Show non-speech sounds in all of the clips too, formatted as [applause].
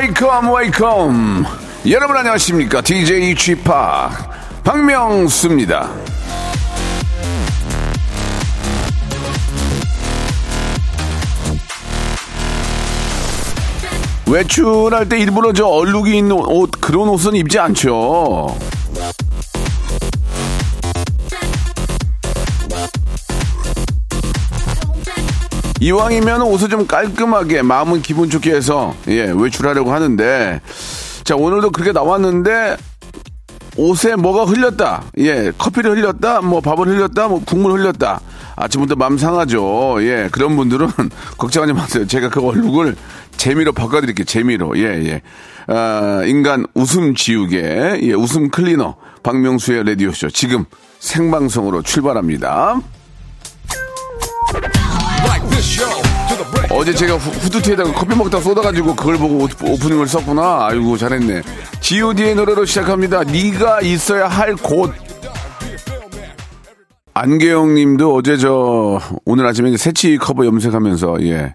Welcome, welcome. 여러분 안녕하십니까? DJ Chip 박명수입니다. 외출할 때 일부러 저 얼룩이 있는 옷 그런 옷은 입지 않죠. 이왕이면 옷을 좀 깔끔하게 마음은 기분 좋게 해서 예 외출하려고 하는데 자 오늘도 그렇게 나왔는데 옷에 뭐가 흘렸다. 예 커피를 흘렸다 뭐 밥을 흘렸다 뭐 국물 흘렸다. 아침부터 마음 상하죠. 예 그런 분들은 [laughs] 걱정하지 마세요. 제가 그 얼룩을 재미로 바꿔드릴게요. 재미로. 예예. 아, 인간 웃음 지우개. 예 웃음 클리너. 박명수의 라디오쇼. 지금 생방송으로 출발합니다. 어제 제가 후- 후드티에다가 커피 먹다 쏟아가지고 그걸 보고 오- 오프닝을 썼구나. 아이고 잘했네. G.O.D의 노래로 시작합니다. 네가 있어야 할 곳. 안계영님도 어제 저 오늘 아침에 새치 커버 염색하면서 예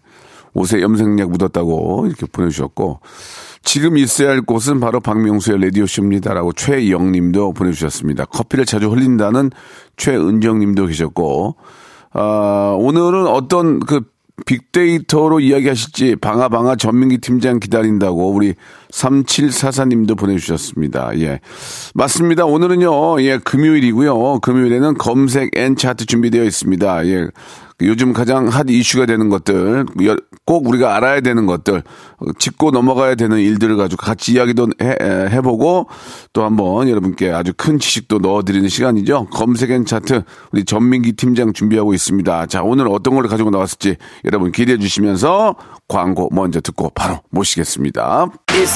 옷에 염색약 묻었다고 이렇게 보내주셨고 지금 있어야 할 곳은 바로 박명수의 라디오 쇼입니다라고 최영님도 보내주셨습니다. 커피를 자주 흘린다는 최은정님도 계셨고 아, 오늘은 어떤 그 빅데이터로 이야기하실지 방아방아 전민기 팀장 기다린다고 우리 3744님도 보내주셨습니다. 예. 맞습니다. 오늘은요, 예, 금요일이고요. 금요일에는 검색 and 차트 준비되어 있습니다. 예. 요즘 가장 핫 이슈가 되는 것들, 여- 꼭 우리가 알아야 되는 것들, 어, 짚고 넘어가야 되는 일들을 가지고 같이 이야기도 해, 에, 해보고 또 한번 여러분께 아주 큰 지식도 넣어드리는 시간이죠. 검색 and 차트 우리 전민기 팀장 준비하고 있습니다. 자, 오늘 어떤 걸 가지고 나왔을지 여러분 기대해 주시면서 광고 먼저 듣고 바로 모시겠습니다.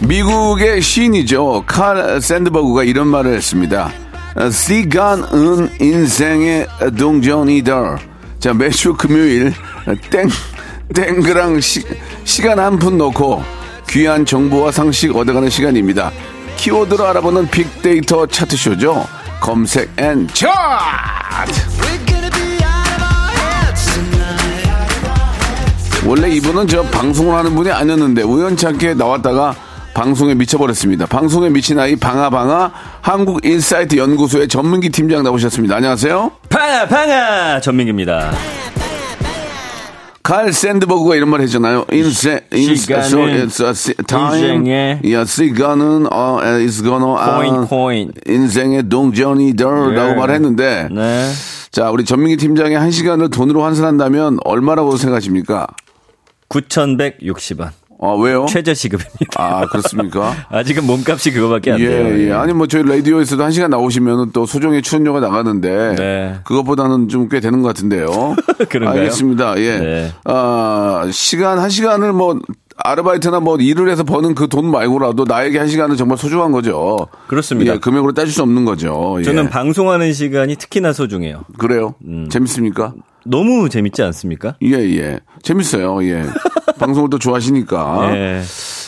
미국의 시인이죠. 칼 샌드버그가 이런 말을 했습니다. 시간은 인생의 동전이다. 자, 매주 금요일 땡, 땡그랑 시, 시간 한 푼 넣고 귀한 정보와 상식 얻어가는 시간입니다. 키워드로 알아보는 빅데이터 차트쇼죠. 검색 and 차트! 원래 이분은 저 방송을 하는 분이 아니었는데 우연찮게 나왔다가 방송에 미쳐버렸습니다. 방송에 미친 아이 방아방아 한국 인사이트 연구소의 전민기 팀장 나오셨습니다. 안녕하세요. 방아 방아 전민기입니다 칼 샌드버그가 이런 말 했잖아요. 인생, 인, 시간은 so it's a si- time. 인생의 yeah, 시간은 uh, is gonna coin uh, coin 인생의 동전이더라고 예. 말했는데 네 자 우리 전민기 팀장이 한 시간을 돈으로 환산한다면 얼마라고 생각하십니까? 9,160원 어 왜요? 최저 시급입니다 아 그렇습니까? [laughs] 아직은 몸값이 그거밖에 안 돼요 예, 예. 아니, 뭐, 저희 라디오에서도 한 시간 나오시면 또 소정의 출연료가 나가는데. 네. 그것보다는 좀 꽤 되는 것 같은데요. [laughs] 그런가요? 알겠습니다. 예. 네. 아, 시간, 한 시간을 뭐, 아르바이트나 뭐 일을 해서 버는 그 돈 말고라도 나에게 한 시간은 정말 소중한 거죠. 그렇습니다. 예, 금액으로 따질 수 없는 거죠. 예. 저는 방송하는 시간이 특히나 소중해요 그래요. 음. 재밌습니까? 너무 재밌지 않습니까? 예, 예. 재밌어요. 예. [laughs] 방송을 또 좋아하시니까. 예.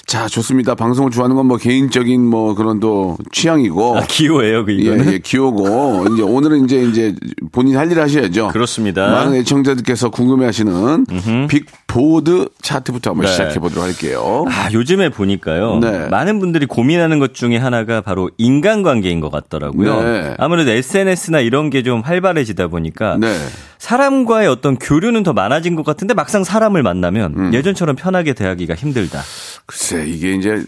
자, 좋습니다. 방송을 좋아하는 건 뭐 개인적인 뭐 그런 또 취향이고. 아, 기호예요, 그 이거는. 예, 예, 기호고 이제 오늘은 이제 이제 본인 할 일 하셔야죠. 그렇습니다. 많은 애청자들께서 궁금해하시는 빅보드 차트부터 한번 네. 시작해 보도록 할게요. 아, 요즘에 보니까요. 네. 많은 분들이 고민하는 것 중에 하나가 바로 인간관계인 것 같더라고요. 네. 아무래도 SNS나 이런 게 좀 활발해지다 보니까 네, 사람과의 어떤 교류는 더 많아진 것 같은데 막상 사람을 만나면 음. 예전처럼 편하게 대하기가 힘들다. 글쎄 이게 이제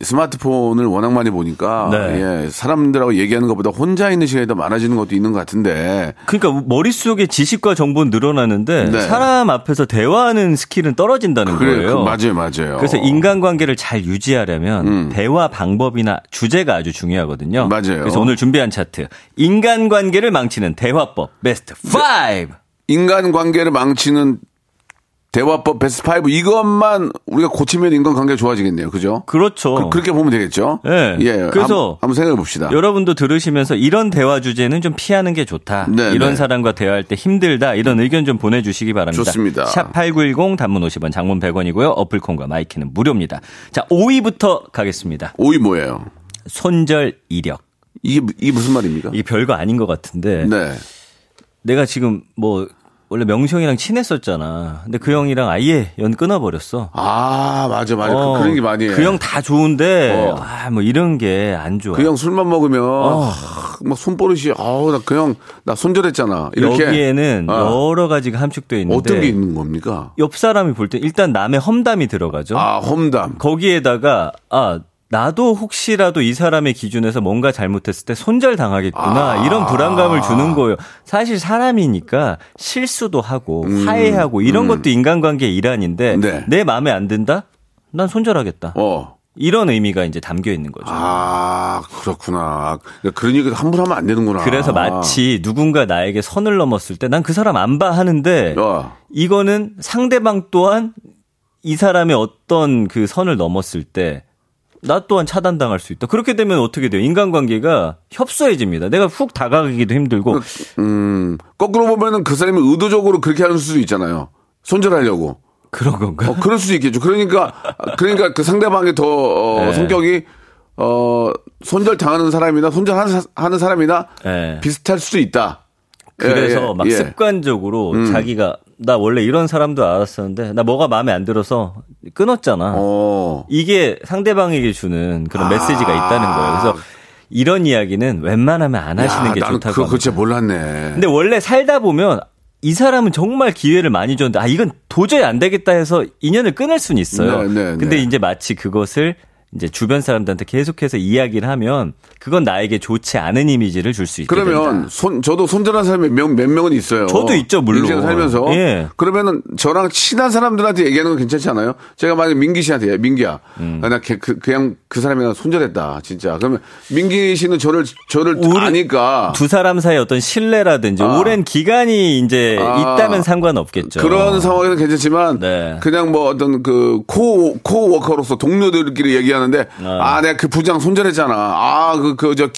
스마트폰을 워낙 많이 보니까 네. 예, 사람들하고 얘기하는 것보다 혼자 있는 시간이 더 많아지는 것도 있는 것 같은데 그러니까 머릿속에 지식과 정보는 늘어나는데 네. 사람 앞에서 대화하는 스킬은 떨어진다는 그래 거예요. 그, 맞아요 맞아요. 그래서 인간관계를 잘 유지하려면 대화 방법이나 주제가 아주 중요하거든요. 음. 맞아요. 그래서 오늘 준비한 차트 인간관계를 망치는 대화법 베스트 5. 인간 관계를 망치는 대화법 베스트 5 이것만 우리가 고치면 인간 관계가 좋아지겠네요. 그죠? 그렇죠. 그, 렇게 보면 되겠죠. 네. 예. 그래서 한번, 생각해 봅시다. 여러분도 들으시면서 이런 대화 주제는 좀 피하는 게 좋다. 네, 이런 네. 사람과 대화할 때 힘들다. 이런 의견 좀 보내 주시기 바랍니다. 좋습니다. 샵8910 단문 50원 장문 100원이고요. 어플 콩과 마이K는 무료입니다. 자 5위부터 가겠습니다. 5위 뭐예요? 손절 이력. 이게 이게 무슨 말입니까? 이게 별거 아닌 것 같은데 네. 내가 지금 뭐 원래 명수 형이랑 친했었잖아. 근데 그 형이랑 아예 연 끊어버렸어. 아 맞아 맞아 어, 그, 그런 게 많이 해. 그 형 다 좋은데 어. 아 뭐 이런 게 안 좋아. 그 형 술만 먹으면 어. 하, 막 손버릇이 아우 나 그 형 나 손절했잖아. 이렇게 여기에는 어. 여러 가지가 함축되어 있는데 어떤 게 있는 겁니까? 옆 사람이 볼 때 일단 남의 험담이 들어가죠. 아 험담. 거기에다가 아 나도 혹시라도 이 사람의 기준에서 뭔가 잘못했을 때 손절 당하겠구나 아. 이런 불안감을 주는 거예요. 사실 사람이니까 실수도 하고 음. 화해하고 이런 것도 인간관계의 일환인데 네. 내 마음에 안 든다? 난 손절하겠다. 어. 이런 의미가 이제 담겨 있는 거죠. 아 그렇구나. 그러니까 그런 얘기 함부로 하면 안 되는구나. 그래서 마치 누군가 나에게 선을 넘었을 때 난 그 사람 안 봐 하는데 어. 이거는 상대방 또한 이 사람의 어떤 그 선을 넘었을 때 나 또한 차단당할 수 있다. 그렇게 되면 어떻게 돼요? 인간관계가 협소해집니다. 내가 훅 다가가기도 힘들고 음 거꾸로 보면은 그 사람이 의도적으로 그렇게 하는 수도 있잖아요. 손절하려고. 그런 건가? 어, 그럴 수도 있겠죠. 그러니까, 그러니까 그 상대방이 더, 어, 네. 성격이, 어, 손절 당하는 사람이나 손절하는 사- 사람이나 네. 비슷할 수도 있다. 그래서 예, 예, 막 예. 습관적으로 자기가 나 원래 이런 사람도 알았었는데 나 뭐가 마음에 안 들어서 끊었잖아. 어. 이게 상대방에게 주는 그런 메시지가 있다는 거예요. 그래서 이런 이야기는 웬만하면 안 하시는 야, 게 좋다고. 그거. 진짜 몰랐네. 근데 원래 살다 보면 이 사람은 정말 기회를 많이 줬는데 아 이건 도저히 안 되겠다 해서 인연을 끊을 수는 있어요. 네, 네, 근데 네. 이제 마치 그것을 이제 주변 사람들한테 계속해서 이야기를 하면 그건 나에게 좋지 않은 이미지를 줄 수 있게 그러면. 손 저도 손절한 사람이 몇, 몇 명은 있어요. 저도 있죠, 물론. 인생 살면서. 예. 그러면은 저랑 친한 사람들한테 얘기하는 건 괜찮지 않아요? 제가 만약 민기 씨한테 얘, 민기야, 음. 아, 나 걔, 그, 그냥 그 사람이랑 손절했다, 진짜. 그러면 민기 씨는 저를 저를 아니까 두 사람 사이 어떤 신뢰라든지 아. 오랜 기간이 이제 아. 있다면 상관없겠죠. 그런 상황에는 괜찮지만 네. 그냥 뭐 어떤 그 코 코워커로서 동료들끼리 얘기하는 데 아, 내가 그 부장 손절했잖아. 아, 그 그 저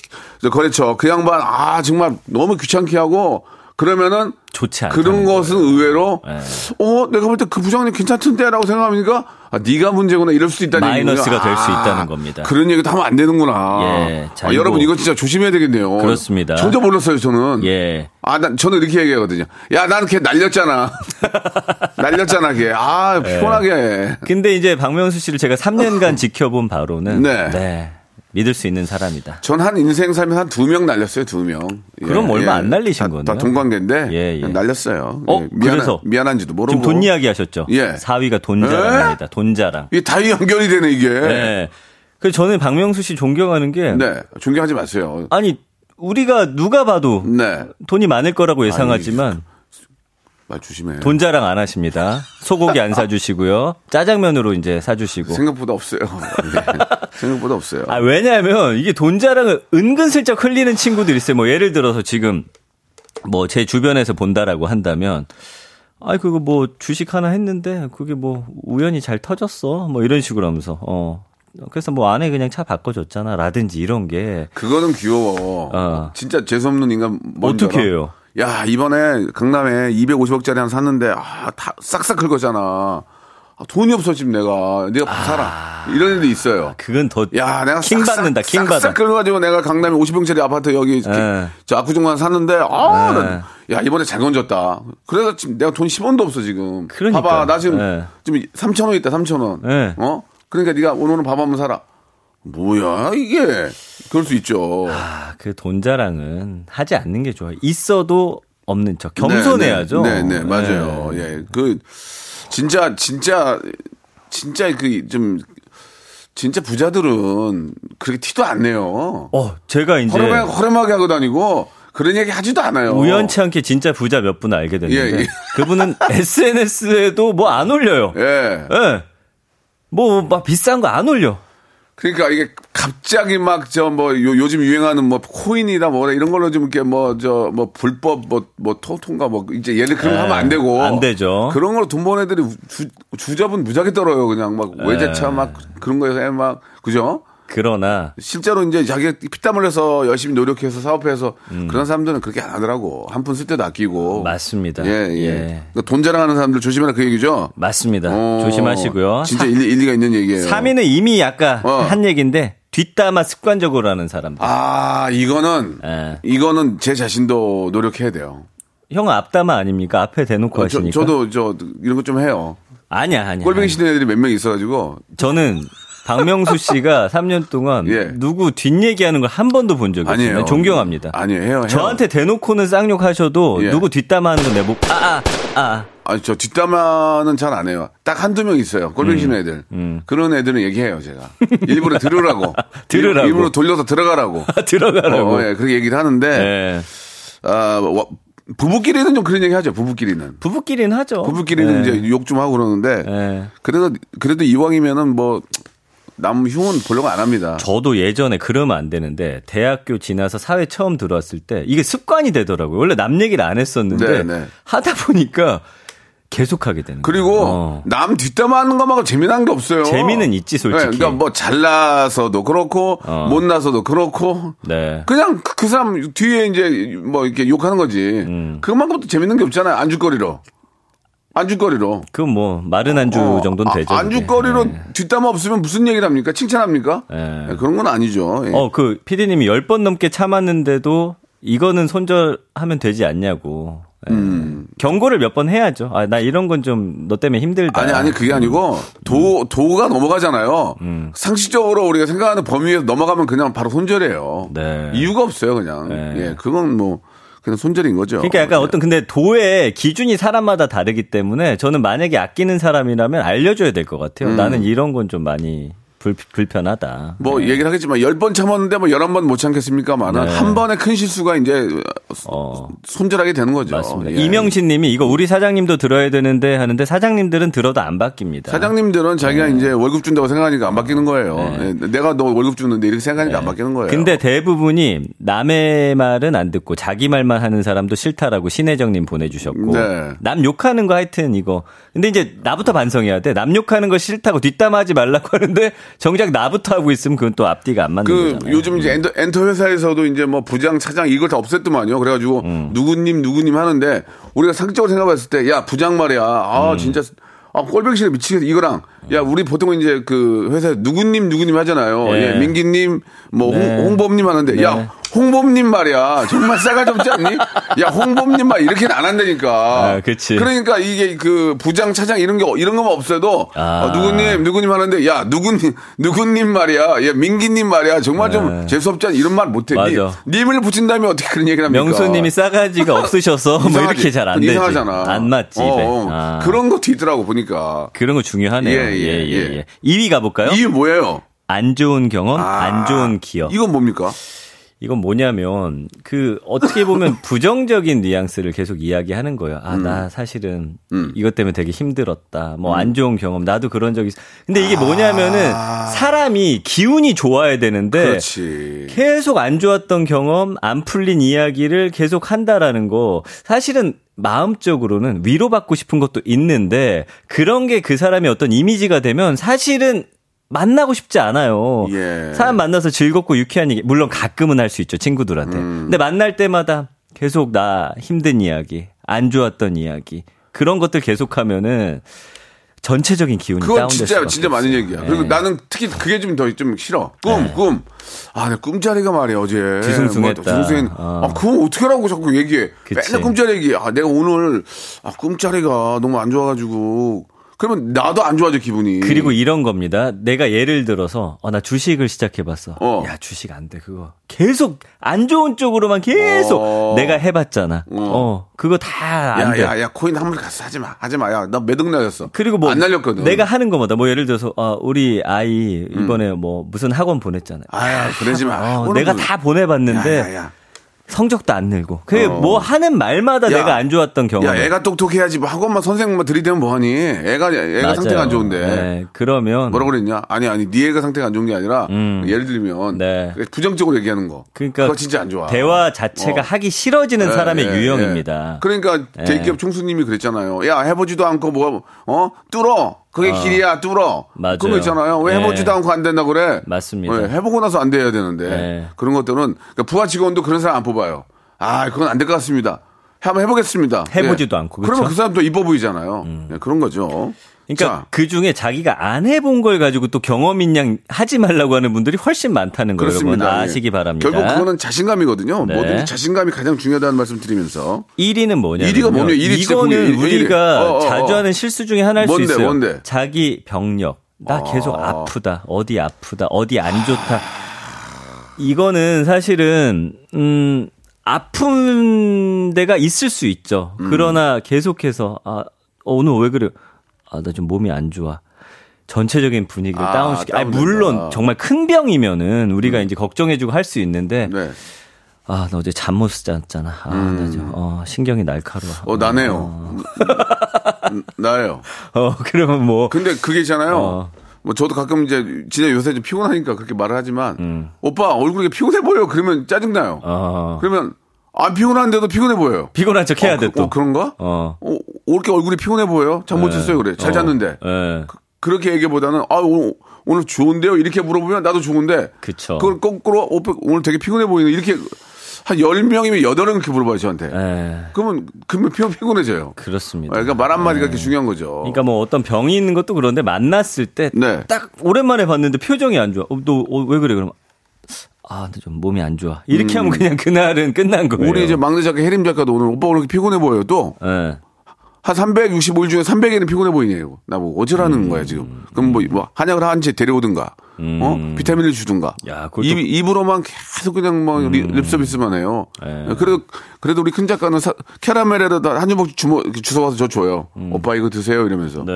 저 거래처 그 양반 아 정말 너무 귀찮게 하고 그러면은 좋지 않다. 그런 것은 의외로 네. 어 내가 볼 때 그 부장님 괜찮던데라고 생각하니까 아 네가 문제구나 이럴 수도 있다는 마이너스가 얘기군요. 될수 아, 있다는 겁니다. 그런 얘기도 하면 안 되는구나. 예, 자, 아, 여러분 이거 진짜 조심해야 되겠네요. 그렇습니다. 전혀 몰랐어요 저는. 예. 아, 난, 저는 이렇게 얘기하거든요. 야, 나는 걔 날렸잖아. [laughs] 날렸잖아, 걔. 아, 예. 피곤하게. 근데 이제 박명수 씨를 제가 3년간 [laughs] 지켜본 바로는 네. 믿을 수 있는 사람이다. 전 한 인생 살면 한 두 명 날렸어요, 두 명. 예, 그럼 얼마 안 날리신 다, 거네요. 다 동관계인데. 예, 예. 날렸어요. 어, 예, 미안한, 그래서 미안한지도 모르고. 지금 돈 이야기 하셨죠? 예. 4위가 돈자랑입니다. 돈자랑. 이게 다 연결이 되네, 이게. 네. 그래서 저는 박명수 씨 존경하는 게 네, 존경하지 마세요. 아니 우리가 누가 봐도 네. 돈이 많을 거라고 예상하지만 말 조심해. 돈 자랑 안 하십니다. 소고기 안 사주시고요. 짜장면으로 이제 사주시고. 생각보다 없어요. 네. 생각보다 없어요. 아, 왜냐하면 이게 돈 자랑을 은근슬쩍 흘리는 친구들 있어요. 뭐 예를 들어서 지금 뭐 제 주변에서 본다라고 한다면 아, 그거 뭐 주식 하나 했는데 그게 뭐 우연히 잘 터졌어. 뭐 이런 식으로 하면서 어. 그래서 뭐 안에 그냥 차 바꿔줬잖아. 라든지 이런 게 그거는 귀여워. 어. 진짜 재수없는 인간 어떻게? 해요? 야 이번에 강남에 250억짜리 하나 샀는데 아, 다 싹싹 긁었잖아. 아, 돈이 없어 지금 내가 내가 사라 이런 애도 있어요. 그건 더 야 내가 킹 받는다. 킹 받아. 싹싹 긁어가지고 내가 강남에 50평짜리 아파트 여기 예. 저 압구정관 샀는데 아, 예. 야 이번에 잘 건졌다. 그래서 지금 내가 돈 10원도 없어 지금. 그러니까. 봐봐 나 지금 예. 지금 3천 원 있다 3천 원. 예. 어? 그러니까 네가 오늘은 밥 한번 사라. 뭐야 이게? 그럴 수 있죠. 아, 그 돈 자랑은 하지 않는 게 좋아요. 있어도 없는 척. 겸손해야죠. 네, 네, 네, 맞아요. 네. 예, 그 진짜 진짜 진짜 그 좀 진짜 부자들은 그렇게 티도 안 내요. 어, 제가 이제 허름하게, 허름하게 하고 다니고 그런 얘기 하지도 않아요. 우연치 않게 진짜 부자 몇 분 알게 됐는데 예, 예. 그분은 [laughs] SNS에도 뭐 안 올려요. 예. 예. 뭐 막 비싼 거 안 올려. 그러니까 이게 갑자기 막 저 뭐 요즘 유행하는 뭐 코인이다 뭐다 이런 걸로 좀 이렇게 뭐 저뭐 불법 뭐뭐 토통가 뭐 이제 얘들 그런 거 예, 하면 안 되고 안 되죠. 그런 걸로 돈 버는 애들이 주, 주잡은 무지하게 떨어요 그냥 막 예. 외제차 막 그런 거에 막 그죠? 그러나 실제로 이제 자기가 피땀 흘려서 열심히 노력해서 사업해서 음. 그런 사람들은 그렇게 안 하더라고 한 푼 쓸 때도 아끼고 맞습니다. 예, 예. 예. 그러니까 돈 자랑하는 사람들 조심해라 그 얘기죠. 맞습니다. 어, 조심하시고요. 진짜 일, 일리 가 있는 얘기예요. 3위는 이미 아까 어. 한 얘기인데 뒷담화 습관적으로 하는 사람들. 아 이거는 예. 이거는 제 자신도 노력해야 돼요. 형은 앞담화 아닙니까? 앞에 대놓고 어, 저, 하시니까. 저도 저 이런 거 좀 해요. 아니야, 아니야. 꼴뱅이 아니야. 시는 애들이 몇 명 있어가지고 저는 박명수 씨가 3년 동안 예. 누구 뒷얘기하는 걸 한 번도 본 적이. 없어요. 존경합니다. 아니에요. 해요. 저한테 대놓고는 쌍욕하셔도 예. 누구 뒷담화하는 거 내보고 아아 아. 아니 저 뒷담화는 잘 안 해요. 딱 한두 명 있어요. 꼴뱅이 시는 애들. 그런 애들은 얘기해요 제가. 일부러 들으라고. [laughs] 들으라고. 일부러 돌려서 들어가라고. 아, [laughs] 들어가라고. 어, 예, 그렇게 얘기를 하는데 예. 아, 와, 부부끼리는 좀 그런 얘기 하죠. 부부끼리는. 부부끼리는 하죠. 부부끼리는 예. 이제 욕 좀 하고 그러는데 예. 그래도 그래도 이왕이면은 뭐 남 흉은 보려고 안 합니다. 저도 예전에 그러면 안 되는데 대학교 지나서 사회 처음 들어왔을 때 이게 습관이 되더라고요. 원래 남 얘기를 안 네, 했었는데 네. 하다 보니까 계속 하게 되는 거예요. 그리고 어. 남 뒷담화하는 것만큼 재미난 게 없어요. 재미는 있지, 솔직히. 네, 그러니까 뭐 잘나서도 그렇고 어. 못나서도 그렇고 네. 그냥 그, 그 사람 뒤에 이제 뭐 이렇게 욕하는 거지. 음. 그만큼도 재밌는 게 없잖아요. 안주거리로. 안주거리로. 그럼 뭐 마른 안주 어, 정도는 아, 되죠. 안주거리로 네. 뒷담화 없으면 무슨 얘기를 합니까? 칭찬합니까? 네. 네, 그런 건 아니죠. 예. 어, 그 PD님이 10번 넘게 참았는데도 이거는 손절하면 되지 않냐고. 예. 경고를 몇 번 해야죠. 아, 나 이런 건 좀 너 때문에 힘들다. 아니 아니 그게 아니고 도 도가 넘어가잖아요. 음. 상식적으로 우리가 생각하는 범위에서 넘어가면 그냥 바로 손절해요. 네. 이유가 없어요 그냥. 네. 예, 그건 뭐 그냥 손절인 거죠. 그러니까 약간 예. 어떤 근데 도의 기준이 사람마다 다르기 때문에 저는 만약에 아끼는 사람이라면 알려줘야 될 것 같아요. 나는 이런 건 좀 많이 불, 불편하다. 뭐 얘기를 하겠지만 열 번 참았는데 뭐 열한 번 못 참겠습니까만은 네. 한 번의 큰 실수가 이제 어. 손절하게 되는 거죠. 맞습니다. 예. 이명신 님이 이거 우리 사장님도 들어야 되는데 하는데 사장님들은 들어도 안 바뀝니다. 사장님들은 자기가 이제 월급 준다고 생각하니까 안 바뀌는 거예요. 예, 내가 너 월급 주는데 이렇게 생각하니까 안 바뀌는 거예요. 네. 근데 대부분이 남의 말은 안 듣고 자기 말만 하는 사람도 싫다라고 신혜정 님 보내 주셨고 네. 남 욕하는 거 하여튼 이거 근데 이제 나부터 반성해야 돼. 남 욕하는 거 싫다고 뒷담하지 말라고 [laughs] 하는데 정작 나부터 하고 있으면 그건 또 앞뒤가 안 맞는 그 거잖아요. 요즘 이제 엔터, 엔터 회사에서도 이제 뭐 부장 차장 이걸 다 없앴더만요. 그래가지고 음. 누구님 누구님 하는데 우리가 상식적으로 생각했을 때 야 부장 말이야. 아 음. 진짜 아 꼴뱅이를 미치겠어 이거랑 야 우리 보통 이제 그 회사에 누구님 누구님 하잖아요. 예. 예, 민기님 뭐 네. 홍, 홍범님 하는데 네. 야 홍범님 말이야 정말 싸가지 없지 않니? 야 홍범님 말 이렇게는 안 한다니까. 아, 그치. 그러니까 이게 그 부장 차장 이런 게 이런 거만 없어도 아. 어, 누구님 누구님 하는데 야 누구님 누구님 말이야 야 민기님 말이야 정말 좀 재수 없지 않니 이런 말 못해. 니, 네. 맞아. 님 을 붙인 다음에 어떻게 그런 얘기를 합니까? 명수님이 싸가지가 없으셔서 뭐. 이렇게 잘 안 되지. 이상하잖아. 안 맞지. 어. 어. 아. 그런 것도 있더라고 보니까. 그런 거 중요하네요. 예, 예, 예, 예, 예. 예. 2위 가볼까요? 이게 뭐예요? 안 좋은 경험, 아, 안 좋은 기억. 이건 뭡니까? 이건 뭐냐면 그 어떻게 보면 [laughs] 부정적인 뉘앙스를 계속 이야기하는 거예요. 아, 나 사실은 음. 이것 때문에 되게 힘들었다. 뭐안 좋은 경험 나도 그런 적이 있어. 근데 이게 뭐냐면은 사람이 기운이 좋아야 되는데 아. 그렇지. 계속 안 좋았던 경험, 안 풀린 이야기를 계속 한다라는 거 사실은 마음적으로는 위로받고 싶은 것도 있는데 그런 게 그 사람의 어떤 이미지가 되면 사실은 만나고 싶지 않아요. 예. 사람 만나서 즐겁고 유쾌한 얘기, 물론 가끔은 할 수 있죠, 친구들한테. 음. 근데 만날 때마다 계속 나 힘든 이야기, 안 좋았던 이야기, 그런 것들 계속하면은 전체적인 기운이 그건 진짜 진짜 없어요. 얘기야. 예. 그리고 나는 특히 그게 좀 더좀 싫어. 꿈, 꿈. 아, 내 꿈자리가 말이야 어제. 뒤숭숭했다. 뭐, 뒤숭숭. 어. 아, 그거 어떻게 하라고 자꾸 얘기해. 그치. 맨날 꿈자리 얘기. 아, 내가 오늘 아 꿈자리가 너무 안 좋아가지고 그러면 나도 안 좋아져 기분이. 그리고 이런 겁니다. 내가 예를 들어서 어, 나 주식을 시작해봤어. 어. 야 주식 안 돼 그거. 계속 안 좋은 쪽으로만 계속 어. 내가 해봤잖아. 어, 그거 다 안 돼. 야야야 코인 한번 가서 하지 마 하지 마. 야 나 매듭 날렸어. 그리고 뭐 안 날렸거든. 내가 하는 거마다 뭐 예를 들어서 어, 우리 아이 이번에 뭐 무슨 학원 보냈잖아요. 아야 그러지 마. 어, 내가 뭐- 다 보내봤는데 야, 야, 야. 성적도 안 늘고. 그게 어. 뭐 하는 말마다 야. 내가 안 좋았던 경험. 야, 애가 똑똑해야지. 뭐 학원만 선생님만 들이대면 뭐하니? 애가 애가 상태가 안 좋은데. 네, 그러면 뭐라 그랬냐? 아니 아니 네 애가 상태가 안 좋은 게 아니라 예를 들면 음. 네. 부정적으로 얘기하는 거. 그러니까 그거 진짜 안 좋아. 대화 자체가 어. 하기 싫어지는 예, 사람의 예, 유형입니다. 예. 그러니까 예. 대기업 총수님이 그랬잖아요. 야 해보지도 않고 뭐 어 뚫어. 그게 길이야 뚫어. 맞아요. 그런 거 있잖아요. 왜 예. 해보지도 않고 안 된다 그래? 맞습니다. 예, 해보고 나서 안 돼야 되는데 예. 그런 것들은 그러니까 부하 직원도 그런 사람 안 뽑아요. 아 그건 안 될 것 같습니다. 한번 해보겠습니다. 해보지도 예. 않고, 그러면 그쵸? 그 사람도 이뻐 보이잖아요. 예, 그런 거죠. 그러니까 자, 그 중에 자기가 안 해본 걸 가지고 또 경험인 양 하지 말라고 하는 분들이 훨씬 많다는 거예요. 여러분. 예. 아시기 바랍니다. 결국 그거는 자신감이거든요. 네. 뭐든지 자신감이 가장 중요하다는 말씀 드리면서 1위는 뭐냐면 1위가 뭐냐? 1위 진짜 이거는. 우리가 어, 어, 어. 자주 하는 실수 중에 하나일 뭔데, 수 있어요. 뭔데? 자기 병력. 나 계속 아. 아프다. 어디 아프다. 어디 안 좋다. 이거는 사실은 음 아픈 데가 있을 수 있죠. 음. 그러나 계속해서 아 어, 오늘 왜 그래? 아 나 좀 몸이 안 좋아. 전체적인 분위기를 아, 다운시키. 아. 물론 정말 큰 병이면은 우리가 이제 걱정해주고 할 수 있는데 네. 아, 나 어제 잠 못 잤잖아. 아, 나 좀, 어, 신경이 날카로워. 어 나네요. 음, 나예요. [laughs] 어, 그러면 뭐. 근데 그게 있잖아요. 어. 뭐 저도 가끔 이제 진짜 요새 좀 피곤하니까 그렇게 말을 하지만 음. 오빠 얼굴이 피곤해 보여 그러면 짜증 나요. 어, 그러면 안 피곤한데도 피곤해 보여요. 피곤한 척 해야 어, 돼, 그, 또. 어, 그런가? 어. 어, 왜 이렇게 얼굴이 피곤해 보여요? 잠못 네. 잤어요 그래. 잘 어. 잤는데. 예. 그렇게 얘기보다는 아 오늘, 오늘 좋은데요 이렇게 물어보면 나도 좋은데 그쵸. 그걸 거꾸로 오빠 오늘 되게 피곤해 보이는 이렇게 한 10명이면 8은 그렇게 물어봐요 저한테 예. 그러면 그러면 피- 피곤해져요 그렇습니다. 그러니까 말 한마디가 그렇게 중요한 거죠 그러니까 뭐 어떤 병이 있는 것도 그런데 만났을 때딱 네. 오랜만에 봤는데 표정이 안 좋아. 어, 너왜 그래? 그러면 아, 근데 좀 몸이 안 좋아. 이렇게 하면 그냥 그날은 끝난 거예요. 음. 우리 이제 막내 작가 혜림 작가도 오늘 오빠 오늘 피곤해 보여요 또한 예. 365일 중에 300일은 피곤해 보이네요 나보고 어쩌라는 음. 거야 지금 그럼 뭐, 뭐 한약을 한 채 데려오든가 어? 비타민을 주든가. 야, 또- 음. 입, 입으로만 계속 그냥 뭐 리- 립서비스만 해요. 예. 그래도 그래도 우리 큰 작가는 사- 캐러멜에다 한 주먹 주워 와서 저 줘요. 오빠 이거 드세요. 이러면서. 음.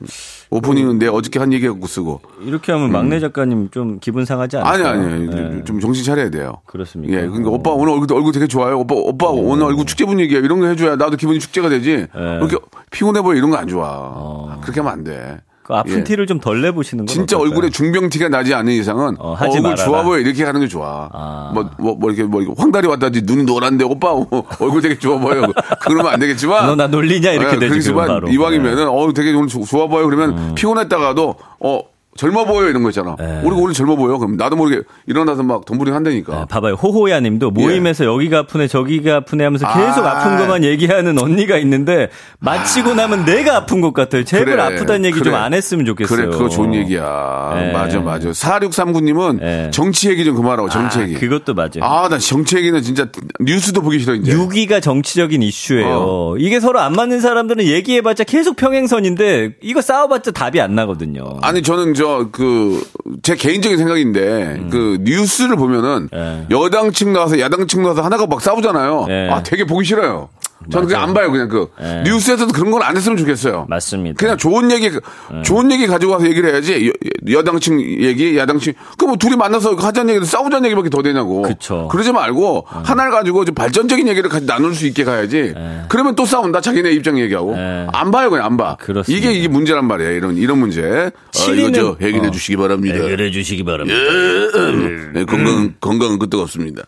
네. 오프닝은 내 어저께 한 얘기 갖고 쓰고. 이렇게 하면 막내 작가님 좀 기분 상하지 음. 아니 않아요? 아니. 좀 정신 차려야 돼요. 그렇습니까? 예 그러니까 오빠 오늘 얼굴 얼굴 되게 좋아요? 오빠 오빠 오늘 얼굴 축제 분위기야? 이런 거 해줘야 나도 기분이 축제가 되지? 예. 이렇게 피곤해 보여? 이런 거 안 좋아. 그렇게 하면 안 돼 그 아픈 예. 티를 좀 덜 내보시는 건 진짜 어떨까요? 얼굴에 중병 티가 나지 않는 이상은 어, 하지 얼굴 말아라. 좋아 보여 이렇게 하는 게 좋아. 아. 뭐, 뭐, 뭐 이렇게 뭐 황달이 왔다지 눈이 노란데 오빠 어, 얼굴 되게 좋아 보여. 그러면 안 되겠지만. 너 나 놀리냐 이렇게 되지 그렇지만. 이왕이면은 어 되게 오늘 조- 좋아 보여 그러면 피곤했다가도 어 젊어 보여 이런 거 있잖아. 네. 우리가 오늘 젊어 보여. 그럼 나도 모르게 일어나서 막 덤부링 한다니까. 네, 봐봐요. 호호야 님도 모임에서 여기가 아프네 저기가 아프네 하면서 계속 예. 아. 아. 픈 것만 얘기하는 언니가 있는데 마치고 나면 내가 아픈 것 같아요. 제발 그래, 아프다는 얘기 그래. 좀안 했으면 좋겠어요. 그래, 그거 좋은 얘기야. 네. 맞아, 맞아. 4639님은 네. 정치 얘기 좀 그만하고, 정치 아, 얘기. 그것도 맞아요. 아, 나 정치 얘기는 진짜 뉴스도 보기 싫어, 이제. 6위가 정치적인 이슈예요. 어. 이게 서로 안 맞는 사람들은 얘기해봤자 계속 평행선인데 이거 싸워봤자 답이 안 나거든요. 아니 저는 저 그 제 개인적인 생각인데 그 뉴스를 보면은 예. 여당 측 나와서 야당 측 나와서 하나가 막 싸우잖아요. 예. 아 되게 보기 싫어요. 저는 그냥 안 봐요. 그냥 그 예. 뉴스에서도 그런 건 안 했으면 좋겠어요. 맞습니다. 그냥 좋은 얘기 좋은 얘기 가지고 와서 얘기를 해야지 여, 당층 얘기 야당 측그뭐 둘이 만나서 하자는 얘기도 싸우자는 얘기밖에 더 되냐고 그쵸. 그러지 말고 하나를 가지고 좀 발전적인 얘기를 같이 나눌 수 있게 가야지 그러면 또 싸운다 자기네 입장 얘기하고 예. 안 봐요 그냥 안 봐 그렇습니다. 이게 이게 문제란 말이에요 이런 이런 문제 어, 이거 저 해결해 어. 주시기 바랍니다 해결해 주시기 바랍니다. 네, 건강 건강은 끄떡 없습니다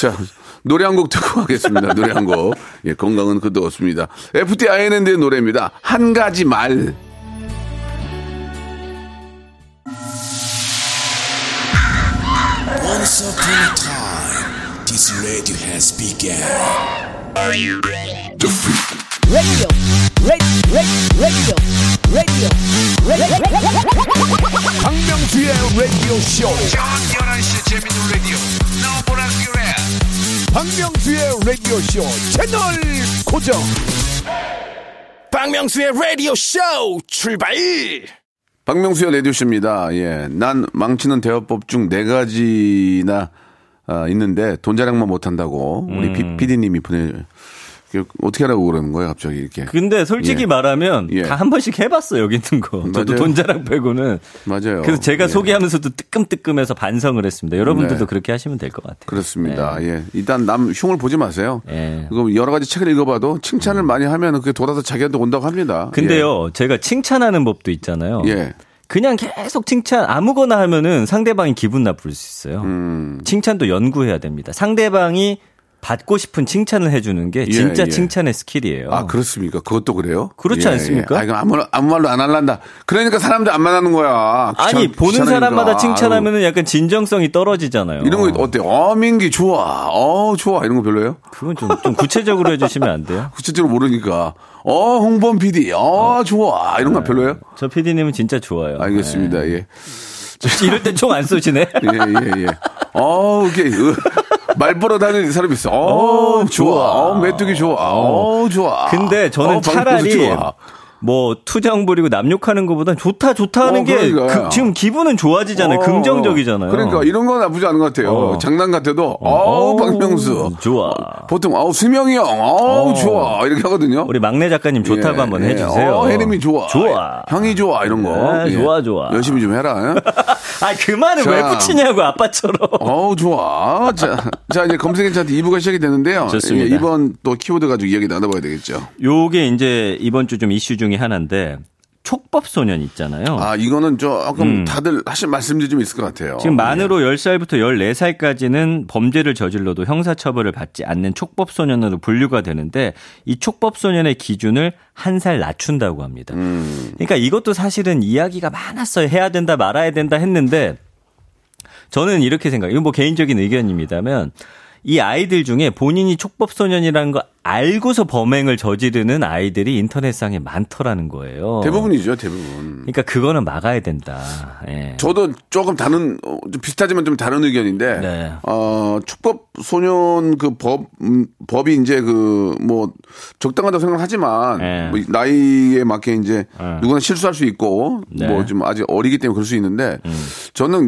자 노래 한 곡 듣고 하겠습니다. 노래 한 곡. 예, 건강은 끄떡 없습니다. FT INN의 노래입니다. 한 가지 말. Once upon a time, this radio has begun. radio, radio, radio, radio, radio. 박명수의 라디오 쇼. 저녁 11시 재밌는 라디오 너보라 그래 박명수의 라디오 쇼 채널 고정. 박명수의 라디오 쇼 출발 박명수의 라디오 쇼입니다. 예. 난 망치는 대화법 중 네 가지나 아, 있는데 돈 자랑만 못한다고 우리 음. 피, 디님이 보내 어떻게 하라고 그러는 거예요, 갑자기 이렇게. 근데 솔직히 예. 말하면 예. 다 한 번씩 해봤어 여기 있는 거. 저도 맞아요. 돈자랑 빼고는. 맞아요. 그래서 제가 예. 소개하면서도 뜨끔뜨끔해서 반성을 했습니다. 여러분들도 네. 그렇게 하시면 될 것 같아요. 그렇습니다. 예. 일단 남 흉을 보지 마세요. 예. 그거 여러 가지 책을 읽어봐도 칭찬을 많이 하면 그게 돌아서 자기한테 온다고 합니다. 근데요, 제가 칭찬하는 법도 있잖아요. 예. 예. 그냥 계속 칭찬 아무거나 하면은 상대방이 기분 나쁠 수 있어요. 음. 칭찬도 연구해야 됩니다. 상대방이 받고 싶은 칭찬을 해주는 게 진짜 예. 칭찬의 스킬이에요. 아, 그렇습니까? 그것도 그래요? 그렇지 않습니까? 아, 이거 아무, 아무 말로 안 할란다. 그러니까 사람들 안 만나는 거야. 아니 귀찮- 보는 귀찮으니까. 사람마다 아유. 칭찬하면은 약간 진정성이 떨어지잖아요. 이런 거 어때? 어, 민기 좋아. 어, 좋아. 이런 거 별로예요? 그건 좀, 좀 구체적으로 해주시면 안 돼요? [laughs] 구체적으로 모르니까. 어, 홍범 PD. 어, 좋아. 이런 거 별로예요? 저 PD님은 진짜 좋아요. 알겠습니다. 예. 네. [laughs] 이럴 때 총 안 쏘시네? 예, 예, 예. 어, 이게 말벌어 다니는 사람이 있어. 어, 좋아. 어, 메뚜기 좋아. 어, 좋아. 근데 저는 어, 차라리 좋아. 뭐 투정 부리고 남욕하는 것보단 좋다 좋다 하는 어, 게 그러니까. 그- 지금 기분은 좋아지잖아요. 어, 긍정적이잖아요. 그러니까 이런 건 나쁘지 않은 것 같아요. 어. 장난 같아도 어, 어우, 박명수. 좋아. 보통 어, 수명이 형. 어, 어. 좋아. 이렇게 하거든요. 우리 막내 작가님 좋다고 예, 한번 예. 해주세요. 어, 혜림이 좋아. 좋아. 형이 좋아. 이런 거. 네, 좋아, 좋아. 열심히 좀 해라. 예? 아, 그 말을 자. 왜 붙이냐고, 아빠처럼. 어우, 좋아. 자, 자, 이제 검색엔 차트 2부가 시작이 되는데요. 좋습니다. 예, 이번 또 키워드 가지고 이야기 나눠봐야 되겠죠. 요게 이제 이번 주 좀 이슈 중에 하나인데, 촉법 소년 있잖아요. 아, 이거는 조금 다들 하실 말씀들이 좀 있을 것 같아요. 음. 지금 만으로 10살부터 14살까지는 범죄를 저질러도 형사처벌을 받지 않는 촉법 소년으로 분류가 되는데 이 촉법 소년의 기준을 한 살 낮춘다고 합니다. 음. 그러니까 이것도 사실은 이야기가 많았어요. 해야 된다 말아야 된다 했는데 저는 이렇게 생각해요. 이건 뭐 개인적인 의견입니다면 이 아이들 중에 본인이 촉법소년이라는 거 알고서 범행을 저지르는 아이들이 인터넷상에 많더라는 거예요. 대부분이죠, 대부분. 그러니까 그거는 막아야 된다. 예. 저도 조금 다른, 어, 좀 비슷하지만 좀 다른 의견인데, 네. 어, 축법 소년 그 법, 음, 법이 이제 그, 뭐, 적당하다고 생각하지만, 네. 뭐 나이에 맞게 이제 네. 누구나 실수할 수 있고, 네. 뭐좀 아직 어리기 때문에 그럴 수 있는데, 음. 저는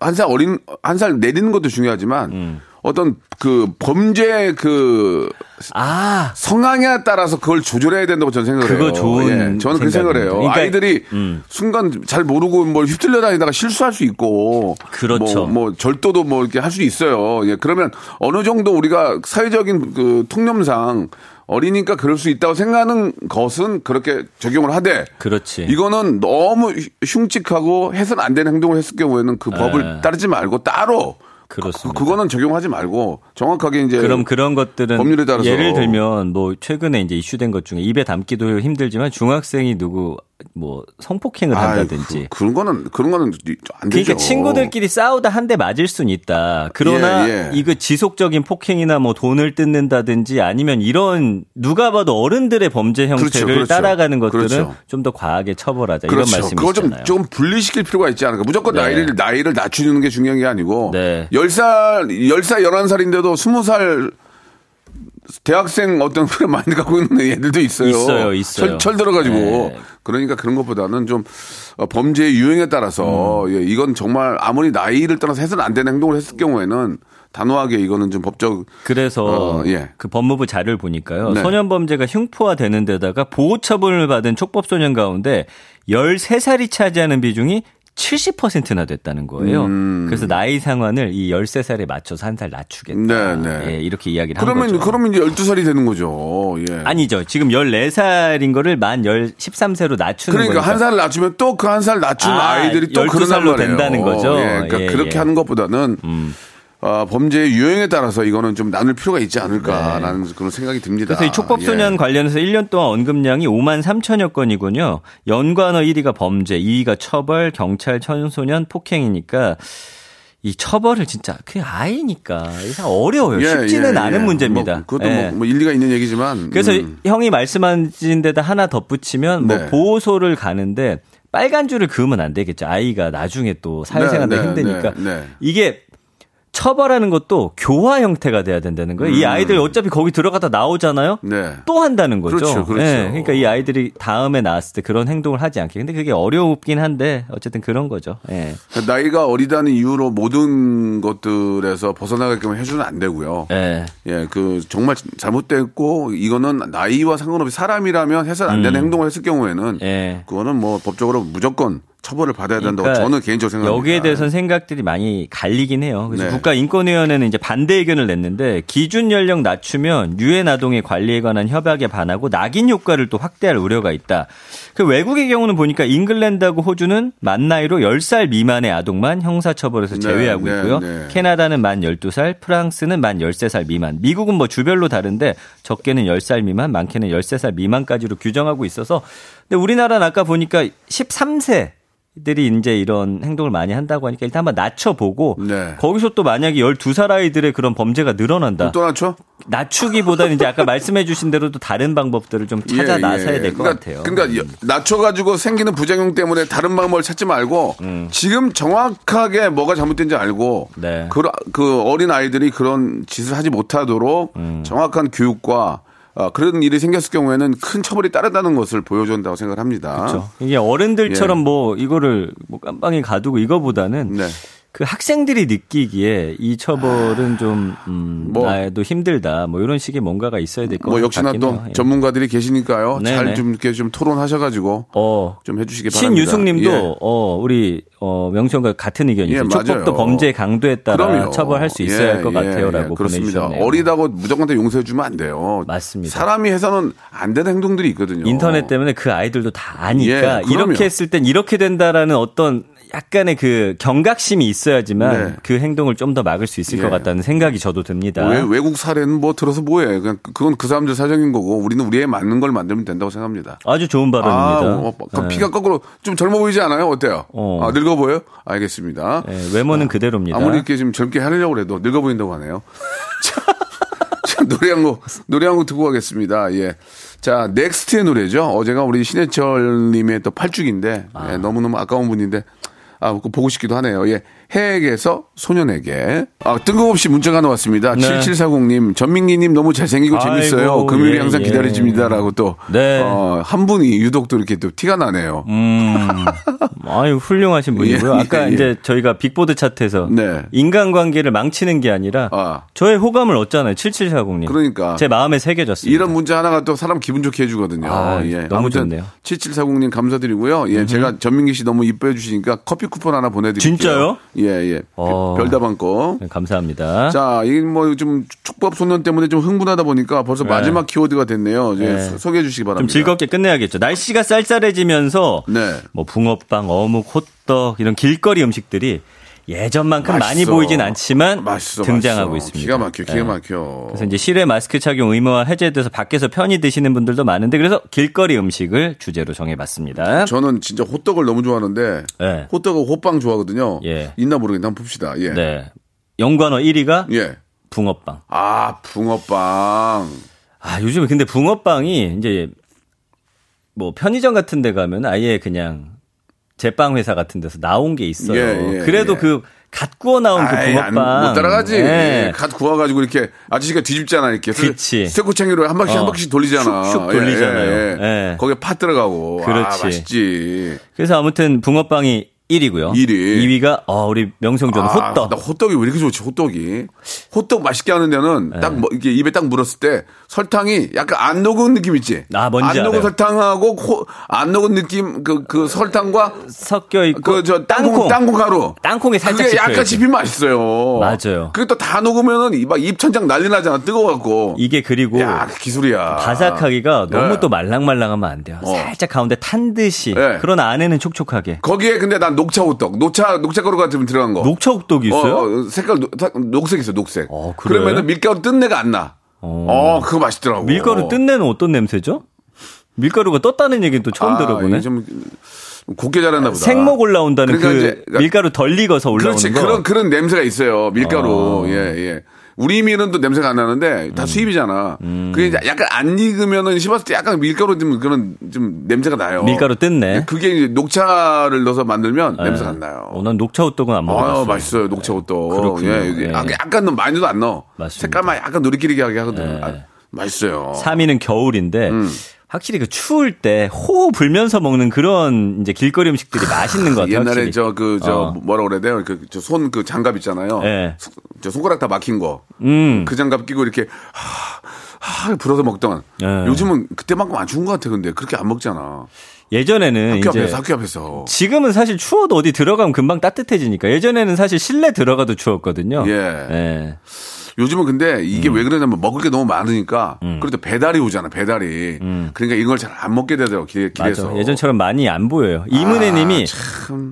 한 살 어린, 한 살 내리는 것도 중요하지만, 음. 어떤 그 범죄 그 아, 성향에 따라서 그걸 조절해야 된다고 저는 생각을 그거 해요. 좋은 예, 저는 그 생각을 해요. 그러니까- 아이들이 음. 순간 잘 모르고 뭘 휘둘려 다니다가 실수할 수 있고 그렇죠. 뭐, 뭐 절도도 뭐 이렇게 할 수 있어요. 예, 그러면 어느 정도 우리가 사회적인 그 통념상 어리니까 그럴 수 있다고 생각하는 것은 그렇게 적용을 하되 그렇지. 이거는 너무 흉측하고 해서는 안 되는 행동을 했을 경우에는 그 법을 네. 따르지 말고 따로 그렇습니다. 그, 거는 적용하지 말고 정확하게 이제 그럼 그런 것들은 법률에 따라서 예를 들면 뭐 최근에 이제 이슈된 것 중에 입에 담기도 힘들지만 중학생이 누구 뭐 성폭행을 아이, 한다든지 그, 런 거는 그런 거는 안 되죠. 그러니까 친구들끼리 싸우다 한 대 맞을 수는 있다. 그러나 예, 예. 이거 지속적인 폭행이나 뭐 돈을 뜯는다든지 아니면 이런 누가 봐도 어른들의 범죄 형태를 그렇죠, 그렇죠. 따라가는 것들은 그렇죠. 좀더 과하게 처벌하자 그렇죠. 이런 그걸 좀, 말씀이시잖아요. 좀 분리시킬 필요가 있지 않을까. 무조건 네. 나이를, 나이를 낮추는 게 중요한 게 아니고. 네. 10살, 10살, 11살인데도 20살 대학생 어떤 그런 마인드 갖고 있는 애들도 있어요. 있어요, 있어요. 철, 철 들어가지고. 네. 그러니까 그런 것보다는 좀 어, 범죄의 유형에 따라서 음. 예, 이건 정말 아무리 나이를 떠나서 해서는 안 되는 행동을 했을 경우에는 단호하게 이거는 좀 법적 그래서 어, 예. 그 법무부 자료를 보니까요. 네. 소년 범죄가 흉포화되는 데다가 보호 처분을 받은 촉법 소년 가운데 13살이 차지하는 비중이 70%나 됐다는 거예요. 음. 그래서 나이 상환을 이 13살에 맞춰서 한 살 낮추겠다. 네, 네. 예, 이렇게 이야기를 한 그러면 거죠. 그러면 이제 12살이 되는 거죠. 예. 아니죠. 지금 14살인 거를 만 10, 13세로 낮추는 그러니까 거니까. 한 살 낮추면 또 그 한 살 낮춘 아, 아, 이들이 또12 그러단 살로. 된다는 거죠? 예, 그러니까 예, 그렇게 예. 하는 것보다는 음. 어, 범죄의 유형에 따라서 이거는 좀 나눌 필요가 있지 않을까라는 그런 생각이 듭니다. 네. 그래서 이 촉법소년 예. 관련해서 1년 동안 언급량이 5만 3천여 건이군요. 연관어 1위가 범죄, 2위가 처벌, 경찰, 청소년, 폭행이니까 이 처벌을 진짜 그 아이니까 어려워요. 예, 쉽지는 예, 않은 예. 문제입니다. 뭐 그것도 예. 뭐, 뭐 일리가 있는 얘기지만 그래서 음. 형이 말씀하신 데다 하나 덧붙이면 뭐 네. 보호소를 가는데 빨간 줄을 그으면 안 되겠죠. 아이가 나중에 또 사회생활 도 네, 네, 힘드니까 네, 네. 이게 처벌하는 것도 교화 형태가 돼야 된다는 거예요. 이 아이들 어차피 거기 들어가다 나오잖아요. 음. 네. 또 한다는 거죠. 그렇죠, 그렇죠. 예, 그러니까 이 아이들이 다음에 나왔을 때 그런 행동을 하지 않게. 근데 그게 어려웠긴 한데 어쨌든 그런 거죠. 예. 나이가 어리다는 이유로 모든 것들에서 벗어나게끔 해주는 안 되고요. 예. 예, 그 정말 잘못됐고 이거는 나이와 상관없이 사람이라면 해서 안 되는 행동을 했을 경우에는 음. 예. 그거는 뭐 법적으로 무조건 처벌을 받아야 된다고 그러니까 저는 개인적으로 생각합니다. 여기에 대해서는 생각들이 많이 갈리긴 해요. 그래서 네. 국가인권위원회는 이제 반대 의견을 냈는데 기준 연령 낮추면 유해 아동의 관리에 관한 협약에 반하고 낙인 효과를 또 확대할 우려가 있다. 그 외국의 경우는 보니까 잉글랜드하고 호주는 만 나이로 10살 미만의 아동만 형사처벌에서 네, 제외하고 네, 있고요. 네. 캐나다는 만 12살, 프랑스는 만 13살 미만. 미국은 뭐 주별로 다른데 적게는 10살 미만, 많게는 13살 미만까지로 규정하고 있어서 근데 우리나라는 아까 보니까 13세 들이 이제 이런 행동을 많이 한다고 하니까 일단 한번 낮춰보고 네. 거기서 또 만약에 12살 아이들의 그런 범죄가 늘어난다. 또 낮춰? 낮추기보다는 이제 아까 말씀해 주신 대로 또 다른 방법들을 좀 찾아 예, 나서야 예. 될것 그러니까, 같아요. 그러니까 여- 낮춰가지고 생기는 부작용 때문에 다른 방법을 찾지 말고 음. 지금 정확하게 뭐가 잘못된지 알고 네. 그, 그 어린 아이들이 그런 짓을 하지 못하도록 음. 정확한 교육과 어, 그런 일이 생겼을 경우에는 큰 처벌이 따른다는 것을 보여준다고 생각을 합니다. 그렇죠. 이게 어른들처럼 뭐 이거를 뭐 깜빵에 가두고 이거보다는 네. 그 학생들이 느끼기에 이 처벌은 좀 음, 뭐. 나도 힘들다. 뭐 이런 식의 뭔가가 있어야 될것뭐 같긴 역시나 또. 예. 전문가들이 계시니까요. 네네. 잘좀 이렇게 좀 토론하셔가지고 어. 좀 해주시기 바랍니다. 신유숙 님도 예. 어 우리 어 명성과 같은 의견이세요. 예, 맞아요. 범죄 강도에 따라 그럼요. 처벌할 수 있어야 예, 할것 예, 같아요 라고 예, 그렇습니다. 보내주셨네요. 어리다고 무조건 다 용서해주면 안 돼요. 맞습니다. 사람이 해서는 안 되는 행동들이 있거든요. 인터넷 때문에 그 아이들도 다 아니까 예. 이렇게 했을 땐 이렇게 된다라는 어떤 약간의 그 경각심이 있어야지만 네. 그 행동을 좀 더 막을 수 있을 예. 것 같다는 생각이 저도 듭니다. 왜 외국 사례는 뭐 들어서 뭐해? 그냥 그건 그 사람들 사정인 거고 우리는 우리에 맞는 걸 만들면 된다고 생각합니다. 아주 좋은 아, 발언입니다. 뭐, 그 네. 피가 거꾸로 좀 젊어 보이지 않아요? 어때요? 어. 아, 늙어 보여요? 알겠습니다. 예, 외모는 그대로입니다. 아무리 이렇게 좀 젊게 하려고 해도 늙어 보인다고 하네요. [laughs] 노래 한 곡, 노래 한 곡 듣고 가겠습니다. 예. 자, 넥스트의 노래죠. 어제가 우리 신해철 님의 또 8주기인데, 아. 예, 너무너무 아까운 분인데, 아, 그거 보고 싶기도 하네요. 예. 해에게서 소년에게. 아, 뜬금없이 문자가 나왔습니다. 네. 7740님, 전민기님 너무 잘생기고 재밌어요. 아이고, 금요일이 예, 항상 예. 기다려집니다라고 또, 네. 어, 한 분이 유독 또 이렇게 또 티가 나네요. 음, 아유 훌륭하신 분이고요. [laughs] 예, 아까 예, 예. 이제 저희가 빅보드 차트에서 네. 인간관계를 망치는 게 아니라 아. 저의 호감을 얻잖아요. 7740님. 그러니까. 제 마음에 새겨졌습니다. 이런 문자 하나가 또 사람 기분 좋게 해주거든요. 아, 예. 너무 좋네요. 7740님 감사드리고요. 예, 제가 전민기 씨 너무 이뻐해 주시니까 커피 쿠폰 하나 보내드릴게요. 진짜요? 예, 예. 어. 별다방 거. 네, 감사합니다. 자, 이뭐좀 축법 소년 때문에 좀 흥분하다 보니까 벌써 마지막 키워드가 됐네요. 이제 네. 소- 소개해 주시기 바랍니다. 좀 즐겁게 끝내야겠죠. 날씨가 쌀쌀해지면서 네. 뭐 붕어빵, 어묵, 호떡 이런 길거리 음식들이 예전만큼 많이 맛있어. 보이진 않지만 맛있어, 등장하고 맛있어. 있습니다. 기가 막혀, 기가 네. 막혀. 그래서 이제 실외 마스크 착용 의무화 해제돼서 밖에서 편히 드시는 분들도 많은데 그래서 길거리 음식을 주제로 정해봤습니다. 저는 진짜 호떡을 너무 좋아하는데 네. 호떡을 호빵 좋아하거든요. 예. 있나 모르겠는데 한번 봅시다. 예. 네. 연관어 1위가 예. 붕어빵. 아, 붕어빵. 아, 요즘에 근데 붕어빵이 이제 뭐 편의점 같은 데 가면 아예 그냥 제빵 회사 같은 데서 나온 게 있어요. 예, 예, 그래도 예. 그갓 구워 나온 그 아이, 안- 붕어빵 못 따라가지. 예. 예, 갓 구워가지고 이렇게 아저씨가 뒤집잖아 이렇게. 그치. 스테고챙이로 한 바퀴 어. 한 바퀴씩 돌리잖아. 슉슉 돌리잖아요. 예. 거기에 팥 들어가고. 아, 그렇지. 맛있지. 그래서 아무튼 붕어빵이 1위고요. 1위. 2위가 어 우리 명성조는 아, 호떡. 나 호떡이 왜 이렇게 좋지? 호떡이. 호떡 맛있게 하는 데는 예. 딱 뭐, 이렇게 입에 딱 물었을 때 설탕이 약간 안 녹은 느낌 있지? 아, 뭔지 안 녹은 알아요. 설탕하고 호- 안 녹은 느낌 그 그 설탕과 섞여 있고 그저 땅콩 땅콩 가루. 땅콩이 살짝 그게 약간. 씹히면 맛있어요. 맞아요. 그게 또 다 녹으면은 막 입천장 난리 나잖아. 뜨거워 갖고. 이게 그리고 야, 그 기술이야. 바삭하기가 너무 예. 또 말랑말랑하면 안 돼요. 어. 살짝 가운데 탄 듯이. 예. 그런 안에는 촉촉하게. 거기에 근데 난 녹차 호떡, 녹차 녹차 가루 같은 거 들어간 거. 녹차 호떡이 있어요? 어, 어, 색깔 노- 녹색 있어, 녹색. 어, 그래? 그러면은 밀가루 뜬내가 안 나. 어, 그거 맛있더라고. 밀가루 뜬내는 어떤 냄새죠? 밀가루가 떴다는 얘기는 또 처음 아, 들어보네. 좀 곱게 자랐나 보다. 생목 올라온다는 그러니까 그 이제 그러니까 밀가루 덜 익어서 올라오는 그렇지 거. 그런 그런 냄새가 있어요 밀가루 어. 예 예. 우리 밀은 또 냄새가 안 나는데 음. 다 수입이잖아. 그게 이제 약간 안 익으면은 씹었을 때 약간 밀가루 좀 그런 좀 냄새가 나요. 밀가루 뜯네. 그게 이제 녹차를 넣어서 만들면 냄새가 안 나요. 어, 난 녹차 호떡은 안 먹어봤어요. 아, 맛있어요. 녹차 옷도. 그렇군요. 예, 예. 아, 약간 넣- 많이도 안 넣어. 맞습니다. 색깔만 약간 노리끼리게 하게 하거든요. 예. 아, 맛있어요. 3위는 겨울인데 음. 확실히 그 추울 때 호호 불면서 먹는 그런 이제 길거리 음식들이 맛있는 것 같아요. 옛날에. 저 그저 어. 뭐라 그래야 돼요? 그 저 손 그 장갑 있잖아요. 예. 소- 저 손가락 다 막힌 거. 음. 그 장갑 끼고 이렇게 하, 하 불어서 먹던. 예. 요즘은 그때만큼 안 추운 것 같아. 근데 그렇게 안 먹잖아. 예전에는 학교 이제 앞에서 학교 앞에서. 지금은 사실 추워도 어디 들어가면 금방 따뜻해지니까 예전에는 사실 실내 들어가도 추웠거든요. 예. 예. 요즘은 근데 이게 음. 왜 그러냐면 먹을 게 너무 많으니까 그래도 배달이 오잖아 배달이 그러니까 이걸 잘 안 먹게 되더라고 길, 길에서 음. 맞아. 예전처럼 많이 안 보여요. 이문혜 아, 님이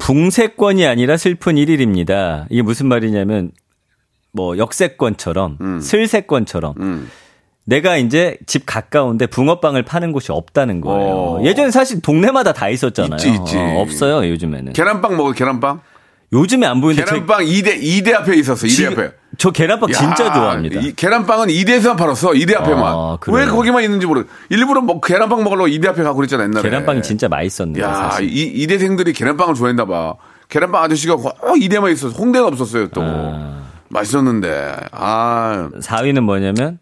붕세권이 아니라 슬픈 일일입니다. 이게 무슨 말이냐면 뭐 역세권처럼 음. 슬세권처럼 내가 이제 집 가까운데 붕어빵을 파는 곳이 없다는 거예요. 어. 예전에 사실 동네마다 다 있었잖아요. 있지, 있지. 어, 없어요, 요즘에는. 계란빵 먹어 계란빵 요즘에 안 보이는데 저, 계란빵 2대 2대 앞에 있었어 2대 지금- 앞에 저 계란빵 진짜 야, 좋아합니다. 이 계란빵은 2대에서만 팔았어 2대 앞에만 아? 왜 거기만 있는지 모르 일부러 뭐 계란빵 먹으려고 2대 앞에 가고 그랬잖아 옛날에 계란빵이 진짜 맛있었는데 야, 사실. 이 이대생들이 계란빵을 좋아했나 봐. 계란빵 아저씨가 꼭 이대만 있었어. 홍대가 없었어요, 또. 맛있었는데. 아, 4위는 뭐냐면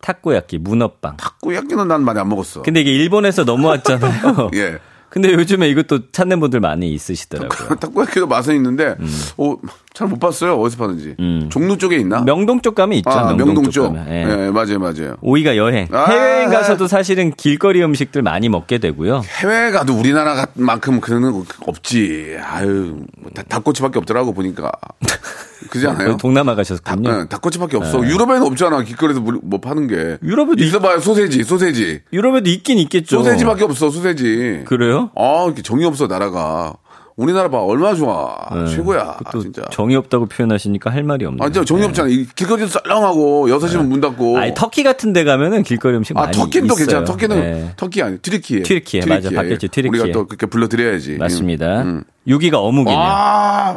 타코야끼 문어빵. 닭구야끼는 난 많이 안 먹었어. 근데 이게 일본에서 넘어왔잖아요. [laughs] 예. 근데 요즘에 이것도 찾는 분들 많이 있으시더라고요. 닭구야끼도 맛은 있는데, 음. 어, 잘못 봤어요. 어디서 파는지. 종로 쪽에 있나? 명동 쪽 가면 있죠. 아, 명동, 명동 쪽 쪽. 예, 예. 맞아요, 맞아요. 5위가 여행. 아. 해외여행 가서도 사실은 길거리 음식들 많이 먹게 되고요. 해외 가도 우리나라만큼 그런 거 없지. 아유, 뭐 다- 닭꼬치밖에 없더라고, 보니까. [laughs] 그지 않아요? 동남아 닭, 가셨군요. 응, 닭꼬치밖에 없어. 유럽에는 없잖아. 길거리에서 뭐, 뭐 파는 게. 유럽에도 있어봐요. 소세지, 소세지. 유럽에도 있긴 있겠죠. 소세지밖에 없어. 소세지. 그래요? 아, 이렇게 정이 없어 나라가. 우리나라 봐 얼마나 좋아. 최고야. 또 진짜. 정이 없다고 표현하시니까 할 말이 없네요. 아, 진짜 정이 없잖아. 이 길거리도 썰렁하고 6 시면 문 닫고. 아니, 터키 같은 데 가면은 길거리 음식 아, 많이 터키는 또. 괜찮아. 터키는 네. 터키 아니 트리키에. 튀르키예, 맞아. 바뀌었지, 튀르키예. 우리가 또 그렇게 불러드려야지. 맞습니다. 음. 6위가 어묵이네요. 아,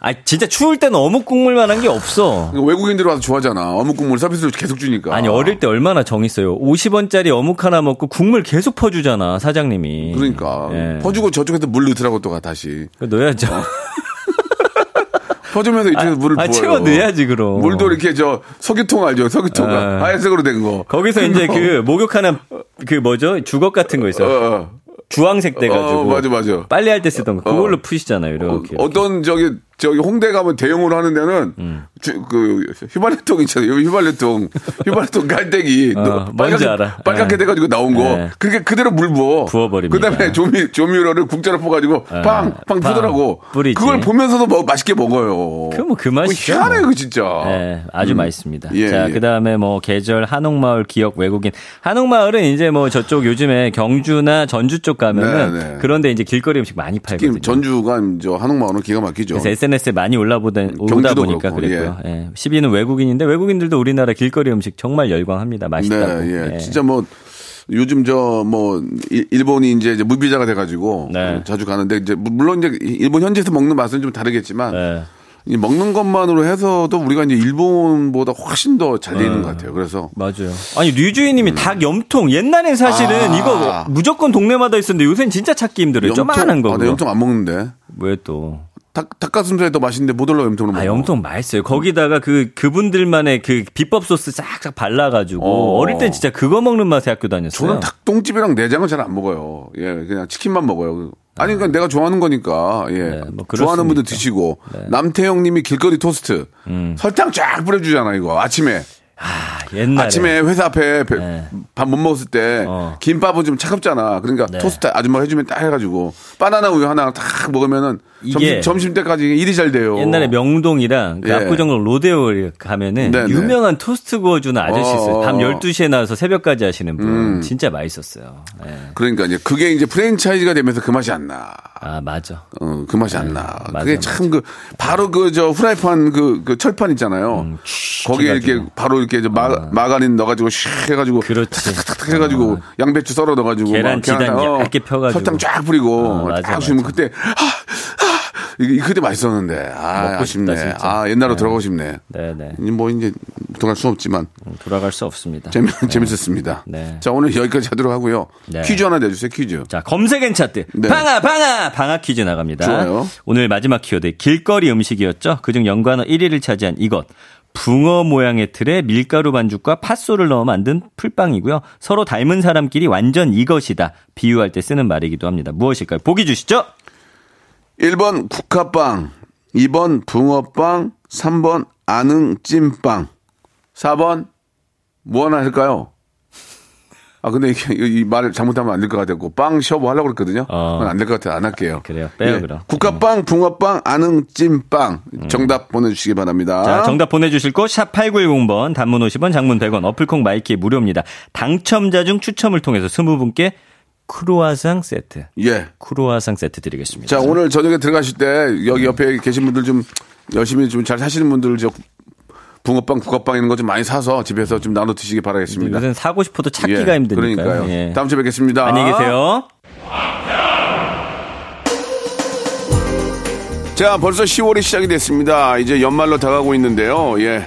아, 진짜 추울 때는 어묵 국물만한 게 없어. 이거 외국인들이 와서 좋아하잖아. 어묵 국물 서비스로 계속 주니까. 아니 어릴 때 얼마나 정 있어요. 50원짜리 어묵 하나 먹고 국물 계속 퍼주잖아 사장님이. 그러니까 예. 퍼주고 저쪽에서 물 넣더라고 또 다시. 넣어야죠. 퍼주면서 이쪽에서 물을 아, 부어요. 채워 넣어야지 그럼. 물도 이렇게 저 석유통 알죠? 석유통 아. 하얀색으로 된 거. 거기서 이제 그 목욕하는 그 뭐죠 주걱 같은 거 어, 있어요. 어. 주황색 돼가지고. 어, 맞아, 맞아. 빨리 할때 쓰던 거 그걸로 어. 푸시잖아요. 이렇게. 어, 떤 저기 저기 홍대 가면 대형으로 하는 데는 음. 주- 그 휘발유통 있잖아요. 휘발유통 [laughs] 휘발유통 깔때기 어, 빨갛게- 알아. 빨갛게 예. 돼가지고 나온 거. 예. 그게 그대로 물 부어. 부어버립니다. 그다음에 조미 조미료를 국자로 퍼가지고 빵빵 빵 푸더라고. 뿌리지. 그걸 보면서도 뭐 맛있게 먹어요. 그거 뭐그 맛이죠. 희한해 뭐. 그 진짜. 네, 아주 맛있습니다. 예, 자, 예. 그 다음에 뭐 계절 한옥마을 기억 외국인. 한옥마을은 이제 뭐 저쪽 요즘에 경주나 전주 쪽 가면은 네, 네. 그런데 이제 길거리 음식 많이 팔거든요. 전주가 저 한옥마을은 기가 막히죠. 그래서 SNS에 많이 올라보다 오다 보니까 그렇고, 그랬고요. 예. 10위는 외국인인데 외국인들도 우리나라 길거리 음식 정말 열광합니다. 맛있다고. 네, 예. 예. 진짜 뭐 요즘 저 뭐 일본이 이제 이제 무비자가 돼가지고 네. 자주 가는데 이제 물론 이제 일본 현지에서 먹는 맛은 좀 다르겠지만 네. 이 먹는 것만으로 해서도 우리가 이제 일본보다 훨씬 더잘돼 있는 것 같아요. 그래서 맞아요. 아니 류주인님이 닭 염통 옛날엔 사실은 음. 아. 이거 무조건 동네마다 있었는데 요새는 진짜 찾기 힘들어요. 조만한 거. 아, 나 염통 안 먹는데 왜 또? 닭 닭가슴살이 더 맛있는데 못 올라 염통을 먹어. 아, 염통 맛있어요. 거기다가 그, 그분들만의 그 비법 소스 싹싹 발라가지고, 어. 어. 릴 땐 진짜 그거 먹는 맛에 학교 다녔어요. 저는 닭똥집이랑 내장은 잘 안 먹어요. 예, 그냥 치킨만 먹어요. 아니, 그러니까 내가 좋아하는 거니까, 예. 네, 뭐 좋아하는 분들 있죠. 네. 드시고, 남태영 님이 길거리 토스트. 음. 설탕 쫙 뿌려주잖아, 이거. 아침에. 아, 옛날에. 아침에 회사 앞에 네. 밥 못 먹었을 때 어. 김밥은 좀 차갑잖아. 그러니까 네. 토스트 아줌마가 해주면 딱 해가지고 바나나 우유 하나 딱 먹으면은 이게 점심, 때까지 일이 잘 돼요. 옛날에 명동이랑 그 예. 압구정동 로데오 가면은 네네. 유명한 토스트 구워주는 아저씨 있어요. 어. 음. 밤 12시에 나와서 새벽까지 하시는 분. 진짜 맛있었어요. 예. 그러니까 이제 그게 이제 프랜차이즈가 되면서 그 맛이 안 나. 아, 맞아. 어, 그 맛이 안 나. 맞아, 그게 참 그, 바로 그, 저, 후라이판 그, 그 철판 있잖아요. 음, 거기에 이렇게 해가지고. 바로 이렇게 저 마, 마가린 넣어가지고 슉 해가지고. 그렇지. 탁탁탁 해가지고 양배추 썰어 넣어가지고. 계란 지단 어, 얇게 펴가지고. 설탕 쫙 뿌리고. 어, 맞아, 딱 맞아. 그때, 아, 아, 이게 그때 맛있었는데. 아, 먹고 싶다, 아쉽네. 진짜. 아, 옛날로 네. 돌아가고 싶네. 네네. 뭐 이제 돌아갈 수 없지만 돌아갈 수 없습니다. 재미, 재밌었습니다. 네. 자, 오늘 여기까지 하도록 하고요. 네. 퀴즈 하나 내주세요, 퀴즈. 자, 검색엔 차트. 네. 방아, 방아! 방아 퀴즈 나갑니다. 좋아요. 오늘 마지막 키워드, 길거리 음식이었죠. 그중 연관어 1위를 차지한 이것. 붕어 모양의 틀에 밀가루 반죽과 팥소를 넣어 만든 풀빵이고요. 서로 닮은 사람끼리 완전 이것이다. 비유할 때 쓰는 말이기도 합니다. 무엇일까요? 보기 주시죠. 1번 국화빵, 2번 붕어빵, 3번 아능찜빵, 4번 뭐 하나 할까요? 아, 근데 이게, 이 말을 잘못하면 안 될 것 같았고, 빵셔틀 하려고 그랬거든요. 어. 그건 안될 것 같아요. 안 할게요. 그래요. 빼요, 예. 그럼. 음. 국화빵, 붕어빵, 안흥찐빵. 정답 보내주시기 바랍니다. 자, 정답 보내주실 곳, 샵 8910번, 단문 50원, 장문 100원, 어플 콩 마이케이 무료입니다. 당첨자 중 추첨을 통해서 20분께 크로아상 세트. 예. 크로아상 세트 드리겠습니다. 자, 오늘 저녁에 들어가실 때, 여기 옆에 계신 분들 좀 열심히 좀 잘 사시는 분들, 저, 붕어빵, 국화빵 이런 거 좀 많이 사서 집에서 좀 나눠 드시기 바라겠습니다. 요새는 사고 싶어도 찾기가 예, 힘드니까요. 그러니까요. 예. 다음 주에 뵙겠습니다. 안녕히 계세요. 자, 벌써 10월이 시작이 됐습니다. 이제 연말로 다가오고 있는데요. 예.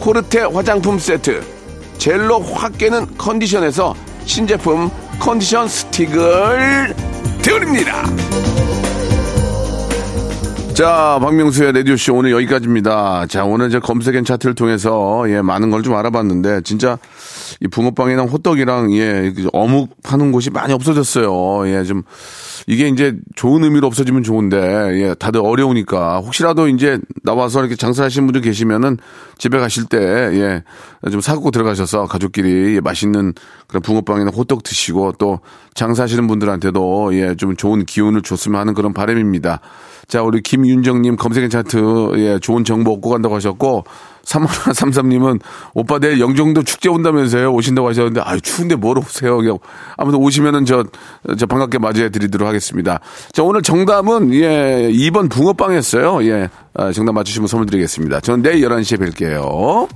코르테 화장품 세트 젤로 확 깨는 컨디션에서 신제품 컨디션 스틱을 드립니다. 자, 박명수의 라디오쇼 오늘 여기까지입니다. 자, 오늘 이제 검색엔 차트를 통해서 예, 많은 걸 좀 알아봤는데 진짜 이 붕어빵이랑 호떡이랑 예, 어묵 파는 곳이 많이 없어졌어요. 예, 좀 이게 이제 좋은 의미로 없어지면 좋은데 예, 다들 어려우니까 혹시라도 이제 나와서 이렇게 장사하시는 분들 계시면은 집에 가실 때 예, 좀 사고 들어가셔서 가족끼리 예, 맛있는 그런 붕어빵이나 호떡 드시고 또 장사하시는 분들한테도 예, 좀 좋은 기운을 줬으면 하는 그런 바람입니다. 자, 우리 김윤정님 검색엔 차트, 예, 좋은 정보 얻고 간다고 하셨고, 3133님은 오빠 내일 영종도 축제 온다면서요? 오신다고 하셨는데, 아유, 추운데 뭐로 오세요? 그냥 아무튼 오시면은 저, 저 반갑게 맞이해 드리도록 하겠습니다. 자, 오늘 정답은, 예, 2번 붕어빵이었어요. 예, 아, 정답 맞추시면 선물 드리겠습니다. 저는 내일 11시에 뵐게요.